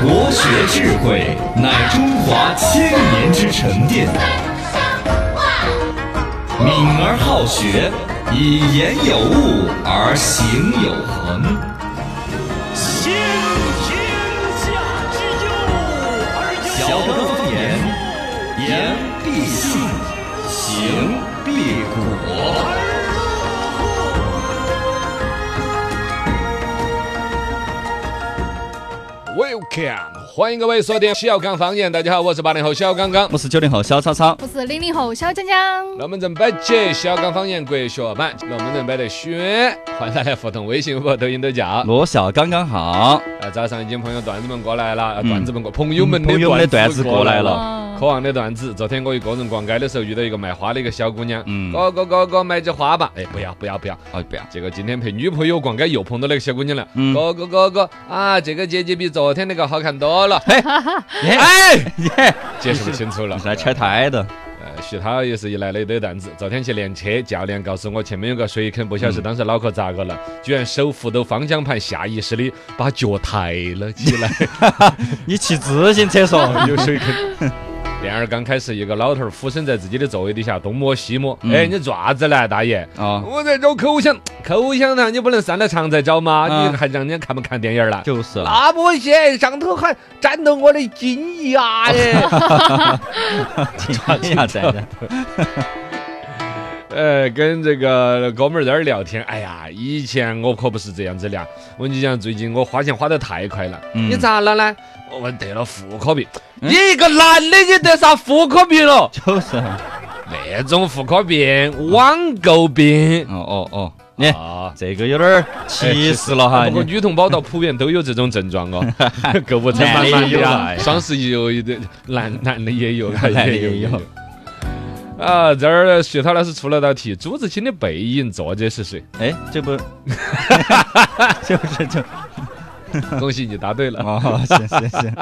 国学智慧乃中华千年之沉淀。敏而好学，以言有物而行有恒。欢迎各位锁定小刚方言。大家好，我是八零后小刚刚。我是九零后小超超，我是零零后小江江。龙门阵摆起小刚方言国学版，龙门阵摆得选，欢迎大家互动，微信、微博、抖音都叫。罗小刚刚好，啊，早上已经朋友段子们过来了，啊段子们过，朋友们的嗯朋友们的段子过来了。渴望的段子，昨天我一个人逛街的时候遇到一个卖花的一个小姑娘，嗯哥哥哥哥买枝花吧，哎不要不要不要，哦不要，结果今天陪女朋友逛街又碰到那个小姑娘了，嗯哥哥哥哥啊，这个姐姐比昨天那个好看多了，哎，哎，解释不清楚了来拆台的，呃，徐涛也是一来了一堆段子。昨天去练车，教练告诉我前面有个水坑，不晓得是当时脑壳咋个了，居然手扶到方向盘，下意识的把脚抬了起来，你骑自行车嗦，有水坑。练儿刚开始，一个老头儿俯身在自己的座位底下东摸西摸，嗯哎，你做啥子呢，大爷？啊，我在找口香，口香糖你不能上来常在找吗？啊你还让人家看不看电影儿了？就是了，那不行，上头还沾到我的金牙耶！听一下在的，呃，跟这个哥们儿在那儿聊天，哎呀，以前我可不是这样子的啊。我跟你讲，最近我花钱花得太快了。嗯你咋了呢？我们得了妇科病。你一个男的，你得啥妇科病了？就是，那种妇科病，网购病。哦哦哦，你啊，这个有点儿歧视了哈，不过女同胞到普遍都有这种症状哦，购物车满满男的啊啊，双十一有一对，男男的也有，男的也有也有。啊，这儿徐涛老师出了道题，朱自清的背影作者是谁？哎，这不，就是就，恭喜你答对了。哦，行行行，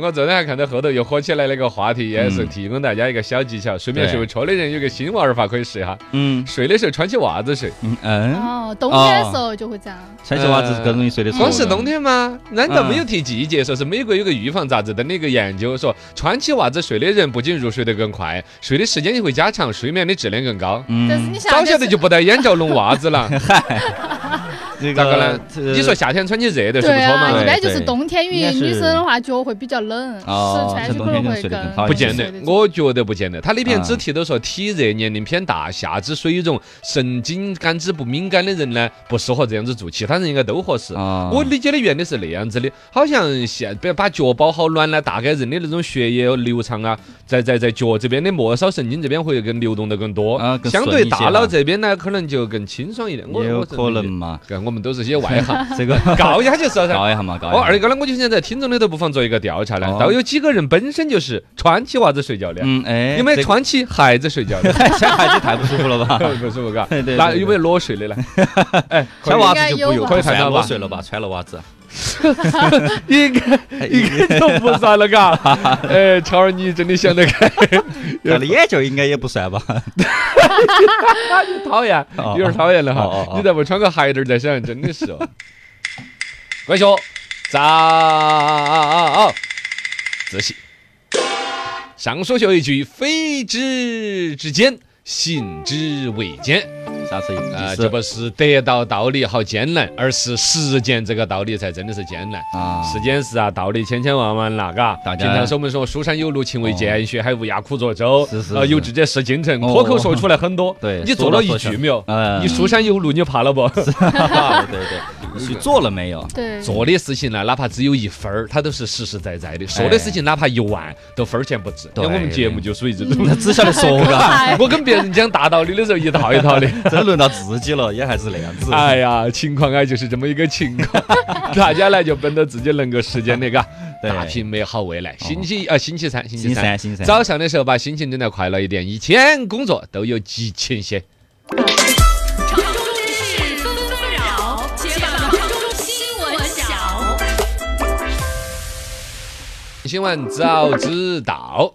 我 昨天还看到后头又火起来那个话题，也是嗯提供大家一个小技巧，睡眠对睡不着的人有个新玩法可以试一下，嗯睡的时候穿起袜子睡。嗯嗯，哦，冬天的时候就会这样。穿起袜子是更容易睡得着的，光是冬天吗？难道嗯没有提季节？说是美国有个预防杂志登的一个研究，说穿起袜子睡的人不仅入睡得更快，睡的时间也会加长，睡眠的质量更高。嗯，但是你夏天早晓得就不戴眼罩弄袜子了，这咋个呢？你说夏天穿起热的睡不对啊，着吗？一般就是冬天，因为应该是女生的话脚会比较冷，哦是穿起可能会更不见得我觉得不见得。他那篇啊只提到说，体热、年龄偏大、下肢水肿、神经感知不敏感的人呢，不适合这样子做，其他人应该都合适。啊，我理解的原理是那样子的，好像现别把脚包好暖呢，大概人的那种血液流畅啊，在在在脚这边的末梢神经这边会更流动得更多，啊相对大脑这边呢，可能就更清爽一点。我也有可能嘛，看我们都是些外行，这个告一下就是了噻。告一下嘛，告一哦，下。二个呢，我就想在听众里头不妨做一个调查呢，哦到底有几个人本身就是穿起袜子睡觉的？嗯，哎，有没有穿起鞋子睡觉的？穿鞋子太不舒服了吧？不舒服，嘎对对。对那有没有裸睡的呢？哎，穿袜子就不用，可以太早吧裸睡了吧？穿了袜子，应该应该就不算了，嘎。哎，超儿，你真的想得开，戴了眼镜应该也不算吧？讨厌，哦有点讨厌了哈。哦你再不穿个鞋垫儿再想，真的是哦。关学早自习。上所学一句：非知之间，行之为艰。啥子意啊，思？这不是得到道理好艰难，而是实践这个道理才真的是艰难。啊，世间是啊，道理千千万万啦，嘎。大家平常说我们说书山有路勤为俭，学海无涯苦作舟是是。呃，有志者事竟成，哦脱口说出来很多。对你做了一句没有？嗯你书山有路，你怕了不？对 对，你去做了没有？对，做的事情呢，哪怕只有一分儿，它都是实实在在的；说的事情哪怕一万，都分儿钱不值。对像我们节目就属于这种。那只晓得说嘎，我跟别人讲大道理的时候，一套一套的。真轮到自己了，也还是那样子。哎呀，情况啊就是这么一个情况，大家呢就奔着自己能够实现的，嘎，对打拼美好未来。星期啊星期三，星期三，星期三，早上的时候把心情整得快乐一点，一天工作都有激情些。城中事纷纷扰，且把新闻晓。新闻早知道，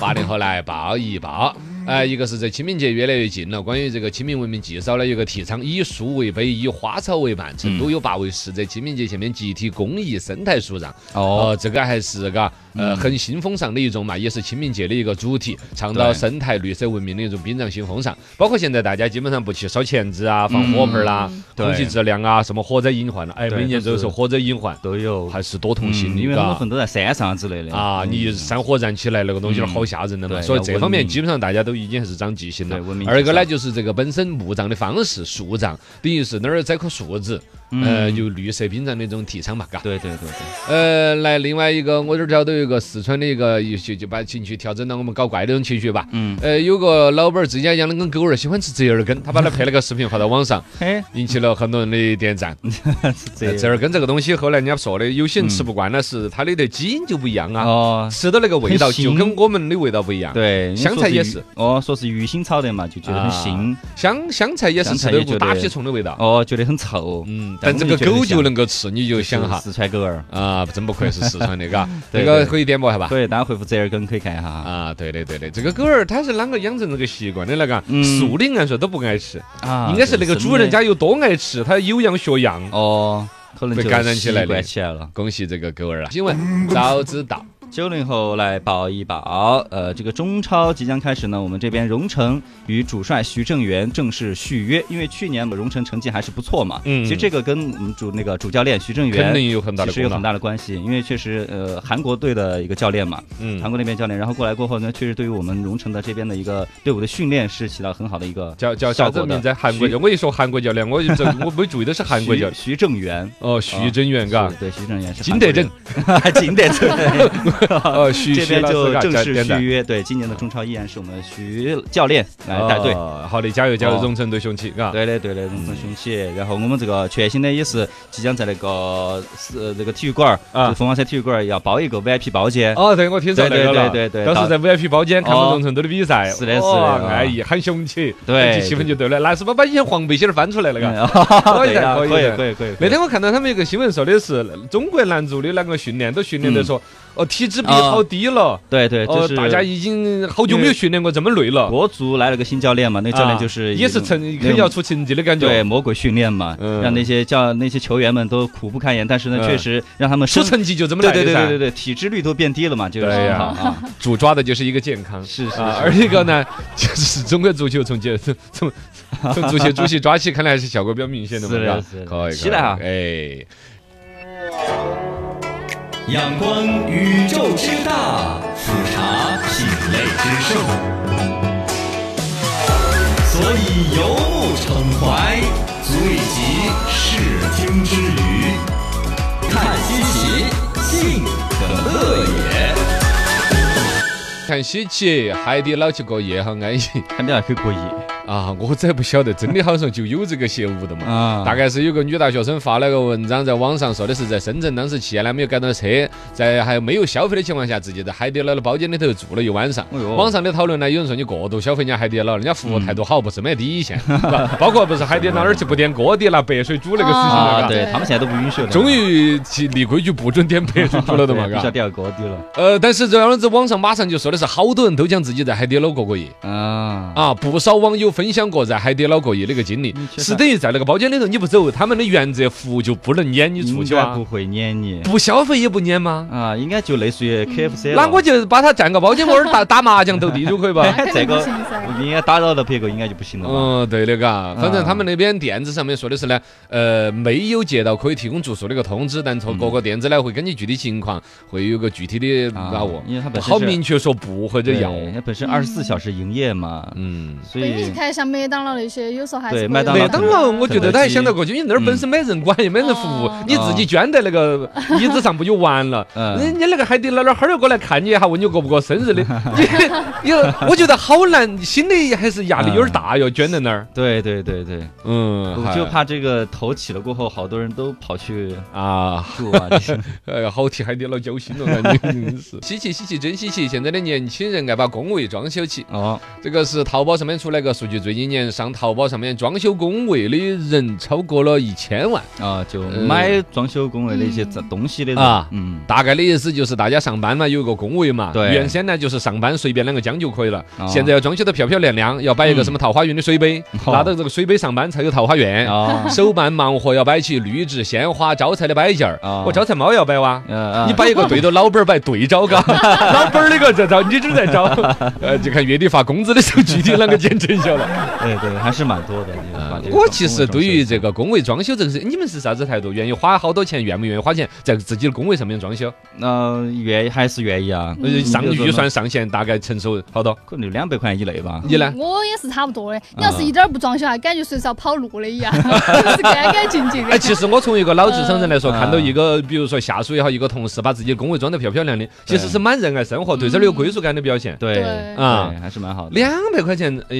八零后来报一报。呃，一个是这清明节越来越近了，关于这个清明文明祭扫呢，有个提倡以树为碑，以花草为伴，成都有八位市在清明节前面集体公益生态树葬。哦，哦，这个还是嘎，呃，很新风尚的一种嘛，也是清明节的一个主题，倡导生态绿色文明的一种殡葬新风尚。包括现在大家基本上不去烧钱纸啊，放火盆儿啦，空气质量啊，什么火灾隐患了，哎，每年都都是。是火灾隐患，都有，还是多痛心的，嗯因为他们嘎很多在山上之类的。啊，你山火燃起来那个东西好吓人的嘛，对所以这方面基本上大家都已经还是长记性了。二一个呢，就是这个本身墓葬的方式，树葬，等于是那儿栽棵树子，呃，有绿色殡葬的这种提倡嘛，嘎。对对对对，呃，来另外一个，我这儿找到有一个四川的一个，就就把情绪调整到我们搞怪那种情绪吧。嗯，呃，有个老板儿自家养了根狗儿，喜欢吃折耳根，他把它拍了个视频发到网上，嘿，引起了很多人的点赞。折耳根这个东西，后来人家说的，有些人吃不惯呢，是它的的基因就不一样啊，哦，吃的那个味道就跟我们的味道不一样。对，香菜也是哦，说是鱼腥草的嘛，就觉得很腥，香香菜也是吃的股大屁虫的味道。哦，觉得很臭。嗯，但但这个狗就能够吃，你就想哈四川狗儿，啊，真不愧是四川的，嘎，这个可以点播下吧。对，大家回复折耳根可以看一下哈。啊，对的对的，这个狗儿它是啷个养成这个习惯的那个？嗯树林按说都不爱吃，啊应该是那个主人家有多爱吃，它有样学样。哦，可能被感染起来习惯的起来了。恭喜这个狗儿啊！新闻早知道，九零后来保一保，呃，这个中超即将开始呢，我们这边荣城与主帅徐正源正式续约，因为去年荣城成绩还是不错嘛。嗯其实这个跟我们主那个主教练徐正源肯定有很大的。其实有很大的关系，因为确实呃韩国队的一个教练嘛，嗯韩，国那边教练，然后过来过后呢，确实对于我们荣城的这边的一个队伍的训练是起到很好的一个叫叫效果的啥子名字？韩国我一说韩国教练，我就我没注意的是韩国教 徐徐正源，哦，徐正源，嘎是，对，徐正源是金德镇，还 金德正。哦，徐这边就正式续约，对，今年的中超依然是我们徐教练来带队。哦好的，加油加油，哦荣城队雄起，嘎。对的，对的，荣城雄起。然后我们这个全新的也是即将在那个是那个体育馆凤凰山体育馆儿要包一个 VIP 包间。哦，对，我听说那个了，对对对对到时在 VIP 包间看我哦们荣城队的比赛，是的是的安逸，很雄起，对气氛就对了。那是不是把以前黄背心儿翻出来了？可以可以可以的可以可以。那天我看到他们一个新闻说的是，中国男足的那个训练都训练的说，哦，体脂比啊。好低了，对对，哦就，是大家已经好久没有训练过这么累了。国足来了个新教练嘛，那个教练啊就是也是成肯定要出成绩的感觉。对，魔鬼训练嘛，嗯。让那些教那些球员们都苦不堪言，但是呢，嗯。确实让他们出成绩就这么对来。对对对对对，体脂率都变低了嘛，就是。主抓的就是一个健康。是是而一个呢，就是中国足球从结从从从足协主席抓起，看来还是效果比较明显的嘛，是的嘎是可以，期待哈哎，阳光宇宙之大，俯察品类之盛，所以游目骋怀，足以极视听之娱，看稀奇，性可乐也。看稀奇，海底捞去过夜好安逸海底捞去过夜啊！我这不晓得，真的好像就有这个邪物的嘛。啊大概是有个女大学生发了个文章在网上，说的是在深圳，当时去呢没有赶到车，在还没有消费的情况下，自己在海底捞的包间里头住了一晚上。哎网上的讨论呢，有人说你过度消费人家海底捞，人家服务态度好，不是没得底线，包括不是海底捞那儿去不点锅底拿白水煮那个事情啊。对他们现在都不允许了，终于去立规矩，不准点白水煮了的嘛，嘎。对必须要第二锅底了呃，但是这样子网上马上就说的是，好多人都讲自己在海底捞过过夜。啊。啊，不少网友分享过在海底捞过夜的一个经历是等于在那个包间里头你不走，他们的原则服务就不能撵你出去啊不，会撵你不消费也不撵吗？啊，应该就类似于 KFC。那我就把他占个包间，我儿打打麻将斗地主可以吧？这个不应该打扰到别个，应该就不行了吧？嗯，对的，嘎，反正他们那边店子上面说的是呢，呃，没有接到可以提供住宿的一个通知，但从各个店子呢会根据具体情况会有个具体的啊把握，因为他不好本身好明确说不或者要。它本身二十四小时营业嘛，嗯，所以看像麦当劳那些，有时候还是对麦当劳麦当劳，我觉得他还想到过去，因为那儿嗯本身没人管，也没人服务哦，你自己捐在那个椅子上不就完了？嗯。人家那个海底捞那儿哈儿过来看你一下，问你过不过生日的，你你我觉得好难，心里还是压力有点大哟，捐在那儿。对对对对，嗯，我就怕这个头起了过后，好多人都跑去啊，住啊，这 哎呀，好替海底捞揪心了，感觉真是。稀奇稀奇真稀奇！现在的年轻人爱把工位装修起，哦，这个是淘宝上面出来个数据据最近年上淘宝上面装修工位的人超过了一千万。啊，就买装修工位的一些这东西的人啊嗯，大概的意思就是大家上班嘛，有一个工位嘛。对原先呢就是上班随便两个将就可以了，哦现在要装修得漂漂亮亮，要摆一个什么桃花运的水杯，哦拿到这个水杯上班才有桃花源。啊，手办忙活要摆起绿植、鲜花、招财的摆件儿。哦我招财猫要摆哇。呃你摆一个对着老板摆对招，嘎，老板儿那个在招，你这儿在招，呃，就看月底发工资的时候具体啷个见成效了。对对，还是蛮多的。我其实对于这个个工位装修这个事，你们是啥子态度？愿意花好多钱？愿不愿意花钱在自己的工位上面装修？呃愿意还是愿意啊，呃上预算上限大概承受好多？可能就两百块钱以内吧。你呢？我也是差不多的。你要是一点儿不装修，还感觉随时要跑路的一样，就是干干净净的哎，其实我从一个老职场人来说，嗯看到一个比如说下属也好，一个同事把自己的工位装得漂漂亮的，其实是蛮热爱生活，对这儿有归属感的表现。对对啊还是蛮好的。两百块钱，呃，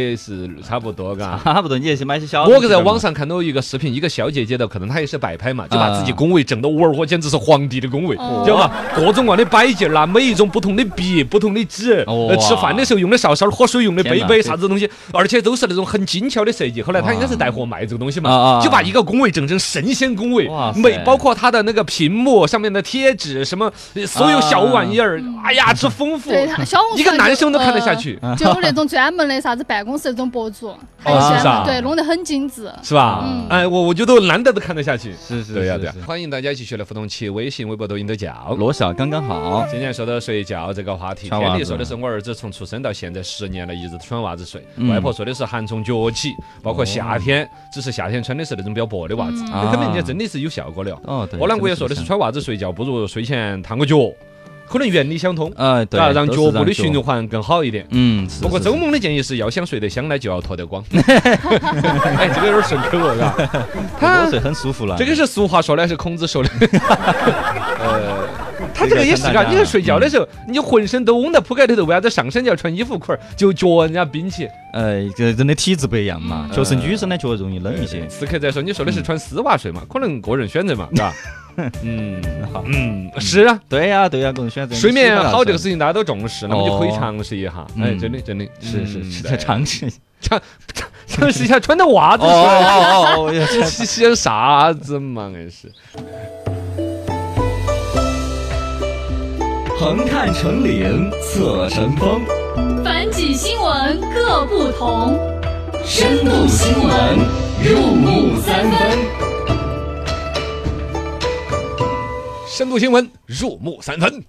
也是差不多，嘎。差不多，你也是买些小的。我在网上看到一个视频，一个小姐姐的，可能她也是摆拍嘛，就把自己工位整得沃尔沃，简直是皇帝的工位，哦知道吧？各种各样的摆件儿啦，每一种不同的笔、不同的纸，吃饭的时候用的勺勺、喝水用的杯杯，啥子东西，而且都是那种很精巧的设计。后来她应该是带货卖这个东西嘛就把一个工位整成神仙工位每包括她的那个屏幕上面的贴纸，什么呃所有小玩意儿，哎呀，之丰富，一个男生都看得下去。呃就有那种专门的啥子办公室那种博主，还有哦是啊对弄得很精致。是吧？嗯哎，我我觉得男的都看得下去。是是对呀对呀欢迎大家继续来互动起，微信、微博、抖音都叫。罗小刚刚好。今天说到睡觉这个话题，天地说的是我儿子从出生到现在十年了，一直穿袜子睡。嗯外婆说的是寒从脚起，包括夏天，只是夏天穿的是那种比较薄的袜子，嗯那根本人家真的是有效果的哦。哦，对。我啷个也说的是穿袜子睡觉不如睡前烫个脚，可能原理相通，啊，对啊，，让脚部的循环更好一点。嗯，是不过周梦的建议是要想睡得香呢，就要脱得光。哎，这个有点顺口了，嘎。他裸睡很舒服了。这个是俗话说的，还是孔子说的？呃，他这个也是嘎，你在睡觉的时候，你浑身都嗡在铺盖里头，为啥子上身就要穿衣服裤儿，就脚人家冰起？呃，这人的体质不一样嘛，嗯就是女生的脚容易冷一些。此刻再说，你说的是穿丝袜睡嘛？可能个人选择嘛，是吧？嗯好嗯，是啊，对呀对呀，个人选择。睡眠好这个事情大家都重视，那么就可以哦尝试一下。嗯哎，真的真的是是是，尝试一下。尝试一下穿的袜子哦睡。哦哦哦，这想啥子嘛？硬是。横看成岭侧成峰，反几新闻各不同，深度新闻入木三分。深度新闻入木三分。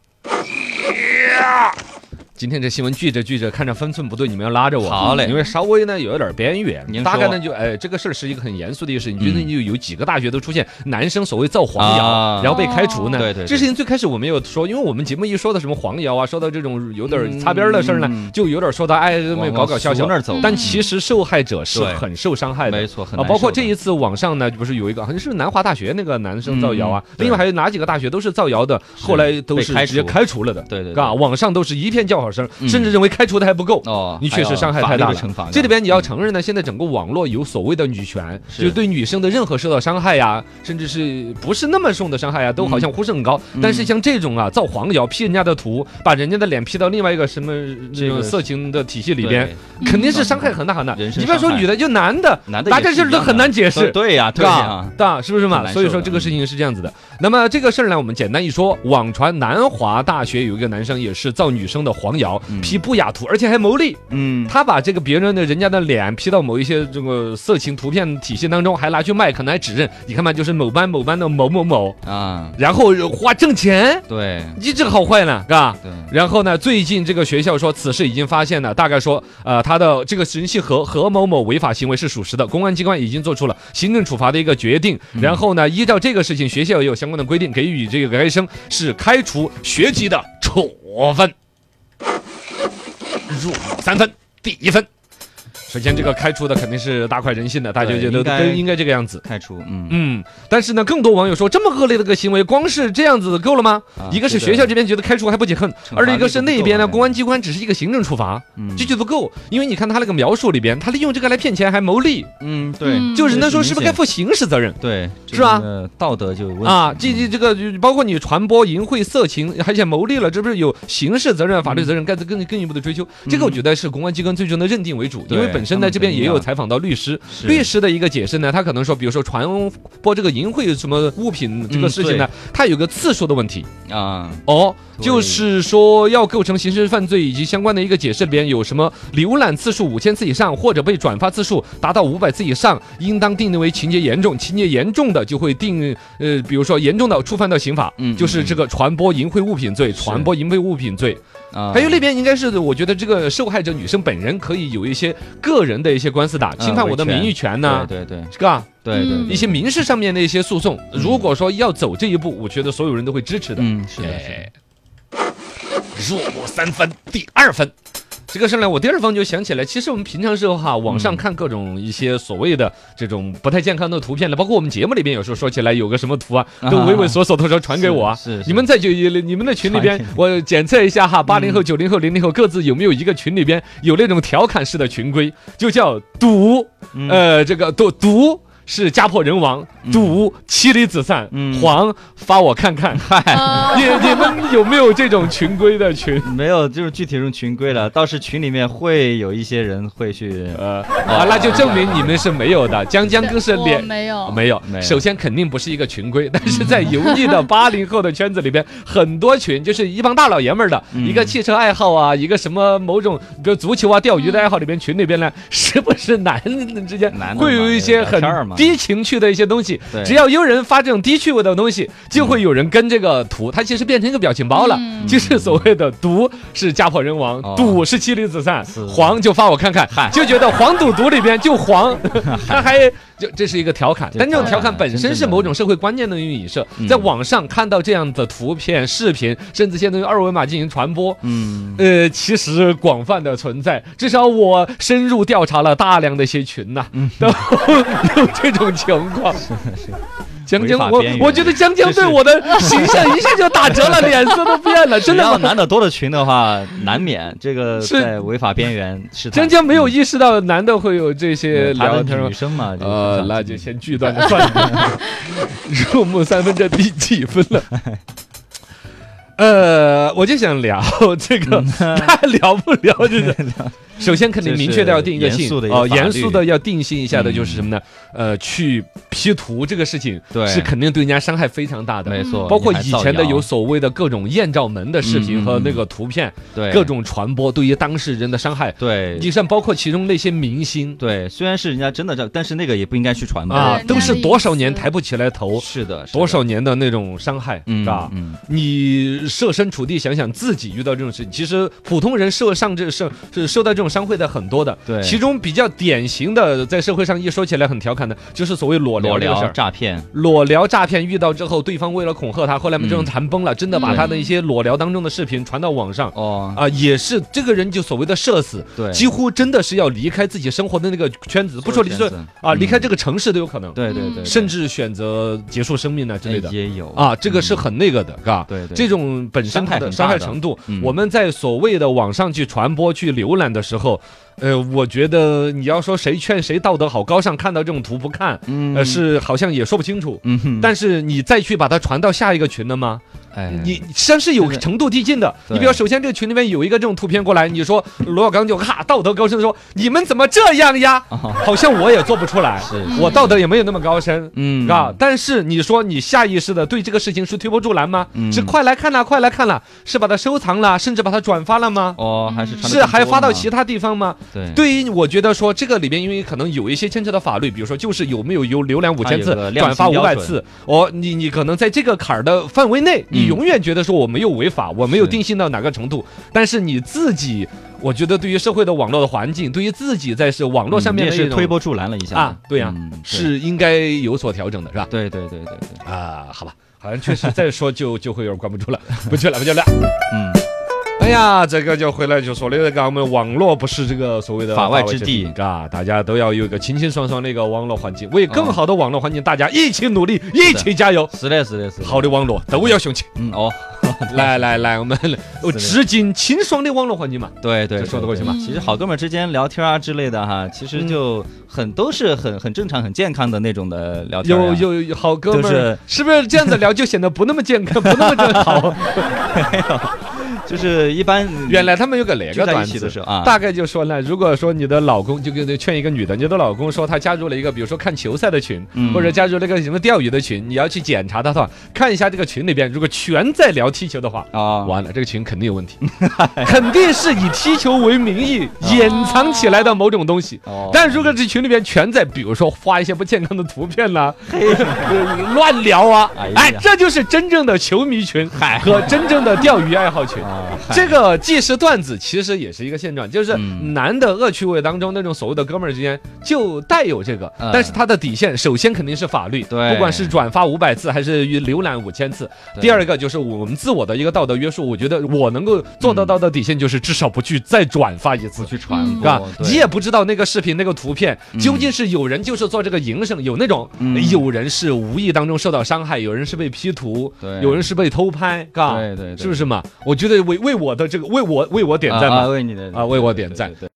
今天这新闻聚着聚着，看着分寸不对，你们要拉着我。好嘞。因为稍微呢有一点边缘大概呢就哎，这个事儿是一个很严肃的一个事情。最近就有几个大学都出现男生所谓造黄谣，啊。然后被开除呢。对对对。这事情最开始我没有说，因为我们节目一说到什么黄谣啊，说到这种有点擦边的事儿呢，嗯就有点说到哎，这么往搞搞笑笑往那儿走但其实受害者是很受伤害的。没错，很啊，包括这一次网上呢，不是有一个好像是南华大学那个男生造谣啊，嗯另外还有哪几个大学都是造谣的，后来都是直接开除了的。对对对。嘎，网上都是一片叫好声，嗯甚至认为开除的还不够。哦，你确实伤害太大了。这里边你要承认呢，现在整个网络有所谓的女权，就是对女生的任何受到伤害呀，甚至是不是那么重的伤害呀，都好像呼声很高。嗯但是像这种啊，造黄谣、P 人家的图，把人家的脸 P 到另外一个什么这个色情的体系里边，肯定是伤害很大很大。你不要说女的，就男的，男的大家这都很难解释。对呀，对嘎呀，大是不是嘛？所以说这个事情是这样子的。那么这个事儿呢，我们简单一说，网传南华大学有一个男生也是造女生的黄谣嗯，P 不雅图，而且还牟利。嗯，他把这个别人的人家的脸 P 到某一些这个色情图片体系当中，还拿去卖，可能还指认，你看嘛，就是某班某班的某某某，啊，然后花挣钱，对你这个好坏呢，嘎。对，然后呢，最近这个学校说此事已经发现了，大概说，呃，他的这个人姓何何某某违法行为是属实的，公安机关已经做出了行政处罚的一个决定。然后呢，依照这个事情，学校也有相关的规定，给予这个该生是开除学籍的处分，入三分，第一分。首先，这个开除的肯定是大快人心的，大家觉得对应该都应该这个样子。开除，嗯，嗯，但是呢，更多网友说，这么恶劣的个行为，光是这样子够了吗？啊一个是学校这边觉得开除还不解恨，惩罚而一个是那边呢，公安机关只是一个行政处罚，嗯。这就不够。因为你看他那个描述里边，他利用这个来骗钱还牟利，嗯，对，嗯就是那这说是不是该负刑事责任？对，是吧？这个道德就有问题。啊，这这这个包括你传播淫秽色情，而且牟利了，这不是有刑事责任、法律责任，该更更一步的追究。这个我觉得是公安机关最终的认定为主，因为对本身呢，这边也有采访到律师，律师的一个解释呢，他可能说，比如说传播这个淫秽什么物品这个嗯事情呢，它有个次数的问题。啊，哦，对就是说要构成刑事犯罪以及相关的一个解释里边有什么浏览次数五千次以上，或者被转发次数达到五百次以上，应当定为情节严重，情节严重的就会定呃，比如说严重的触犯到刑法，嗯就是这个传播淫秽物品罪，传播淫秽物品罪。啊。还有那边应该是，我觉得这个受害者女生本人可以有一些个人的一些官司打，侵犯我的名誉权呐、对对对。是吧？对对一些民事上面的一些诉讼，如果说要走这一步，我觉得所有人都会支持的。嗯是的是的。哎，入木三分，第二分。这个事呢，我第二方就想起来，其实我们平常时候哈，网上看各种一些所谓的这种不太健康的图片了，包括我们节目里边有时候说起来有个什么图啊，都畏畏缩缩的说传给我啊。是你们在就你们的群里边，我检测一下哈，八零后、九零后、零零后各自有没有一个群里边有那种调侃式的群规，就叫赌，嗯呃，这个赌赌。是家破人亡，赌妻离子散，嗯。黄发我看看。嗨。你你们有没有这种群规的群？没有，就是具体这种群规了，倒是群里面会有一些人会去，呃，啊，那就证明你们是没有的。江江更是我脸。没有，没有首先肯定不是一个群规，但是在油腻的 八零后的圈子里边，很多群就是一帮大老爷们儿的，嗯。一个汽车爱好啊，一个什么某种，比如足球啊、钓鱼的爱好里边，群里边呢，是不是男人之间会有一些很低情趣的一些东西，只要有人发这种低趣味的东西，就会有人跟这个图，它其实变成一个表情包了，嗯。就是所谓的毒是家破人亡哦，赌是妻离子散，黄就发我看看，就觉得黄赌毒里边就黄，他还就这是一个调侃，但这种调调侃侃本身是某种社会观念的一种影射嗯，在网上看到这样的图片、视频，甚至现在用二维码进行传播。嗯，呃，其实广泛的存在，至少我深入调查了大量的一些群呐、啊 都有这种情况。江江，我我觉得江江对我的 形象一下就打折了，脸色都变了，真的要的？男的多的群的话，难免这个在违法边缘是江江没有意识到男的会有这些聊天女？生嘛，这个呃，那就先锯断了算了。入木三分，这第几分了？呃，我就想聊这个，那聊不聊这个？首先肯定明确的要定一个性哦，严肃的要定性一下的嗯。就是什么呢？呃，去 P 图这个事情，对。是肯定对人家伤害非常大的。没错，包括以前的有所谓的各种艳照门的视频和那个图片，对。各种传播对于当事人的伤害，对。你像包括其中那些明星。对，虽然是人家真的这，但是那个也不应该去传播。啊，都是多少年抬不起来头，是的，多少年的那种伤害，嗯是吧？嗯，你设身处地想想自己遇到这种事情，其实普通人受上这受是受到这种伤害的很多的。对。其中比较典型的，在社会上一说起来很调侃的，就是所谓裸聊。诈骗，裸聊诈骗遇到之后，对方为了恐吓他，后来我们这种嗯谈崩了，真的把他的一些裸聊当中的视频传到网上。哦，啊，也是这个人就所谓的社死，对，几乎真的是要离开自己生活的那个圈子，不说离这圈子。啊，离开嗯这个城市都有可能，对对对，甚至选择结束生命呢之类的。哎也有。啊，这个是很那个的，嘎。对对这种本身它的。伤害程度嗯，我们在所谓的网上去传播、去浏览的时候，呃，我觉得你要说谁劝谁道德好高尚，看到这种图不看，嗯呃，是好像也说不清楚。嗯，但是你再去把它传到下一个群了吗？哎你实际上是有程度递进的。你比如首先这个群里面有一个这种图片过来，你说罗小刚就哈道德高深的说你们怎么这样呀？啊好像我也做不出来，我道德也没有那么高深。嗯啊，但是你说你下意识的对这个事情是推波助澜吗？嗯是快来看啦，快来看啦，是把它收藏了，甚至把它转发了吗？哦，还是传是还发到其他地方吗？对。对于我觉得说这个里边，因为可能有一些牵扯到法律，比如说就是有没有有浏览五千次转发五百次，哦，你你可能在这个坎儿的范围内，你嗯。永远觉得说我没有违法，我没有定性到哪个程度，但是你自己，我觉得对于社会的网络的环境，对于自己在是网络上面是推波助澜了一下。啊，对呀是应该有所调整的，是吧？对对对对对，啊，好吧，好像确实再说就就会有点关不住了，不去了，不去了。嗯，哎呀，这个就回来就说的那个，我们网络不是这个所谓的法外之地。嘎，大家都要有一个清清爽爽的一个网络环境，为更好的网络环境，大家一起努力，一起加油。是的，是的，是的，好的网络都要雄起，嗯哦，来来来，我们 致敬清爽的网络环境嘛。对对，这说得过去嘛。其实好哥们儿之间聊天啊之类的哈，其实嗯就很都是很很正常、很健康的那种的聊天。有有有好哥们是，是不是这样子聊就显得不那么健康，不那么正 好？就是一般原来他们有个那个段子的时候啊，大概就说呢，如果说你的老公就跟劝一个女的，你的老公说他加入了一个比如说看球赛的群，嗯。或者加入那个什么钓鱼的群，你要去检查他的话，看一下这个群里边，如果全在聊踢球的话。啊，完了，这个群肯定有问题，肯定是以踢球为名义掩藏起来的某种东西。哦。但如果这群里边全在，比如说发一些不健康的图片啦、呃乱聊啊哎，哎，这就是真正的球迷群和真正的钓鱼爱好群。这个既是段子其实也是一个现状，就是嗯。男的恶趣味当中那种所谓的哥们儿之间就带有这个，嗯。但是他的底线首先肯定是法律，对。不管是转发五百次还是浏览五千次。第二个就是我们自我的一个道德约束，我觉得我能够做得到的底线就是至少不去再转发一次。去传嗯播啊，，对。你也不知道那个视频、那个图片嗯究竟是有人就是做这个营生，有那种嗯。有人是无意当中受到伤害，有人是被 P 图，对。有人是被偷拍，嘎，对对对。是不是嘛？我觉得为为我的这个为我为我点赞吗，为你的啊为我点赞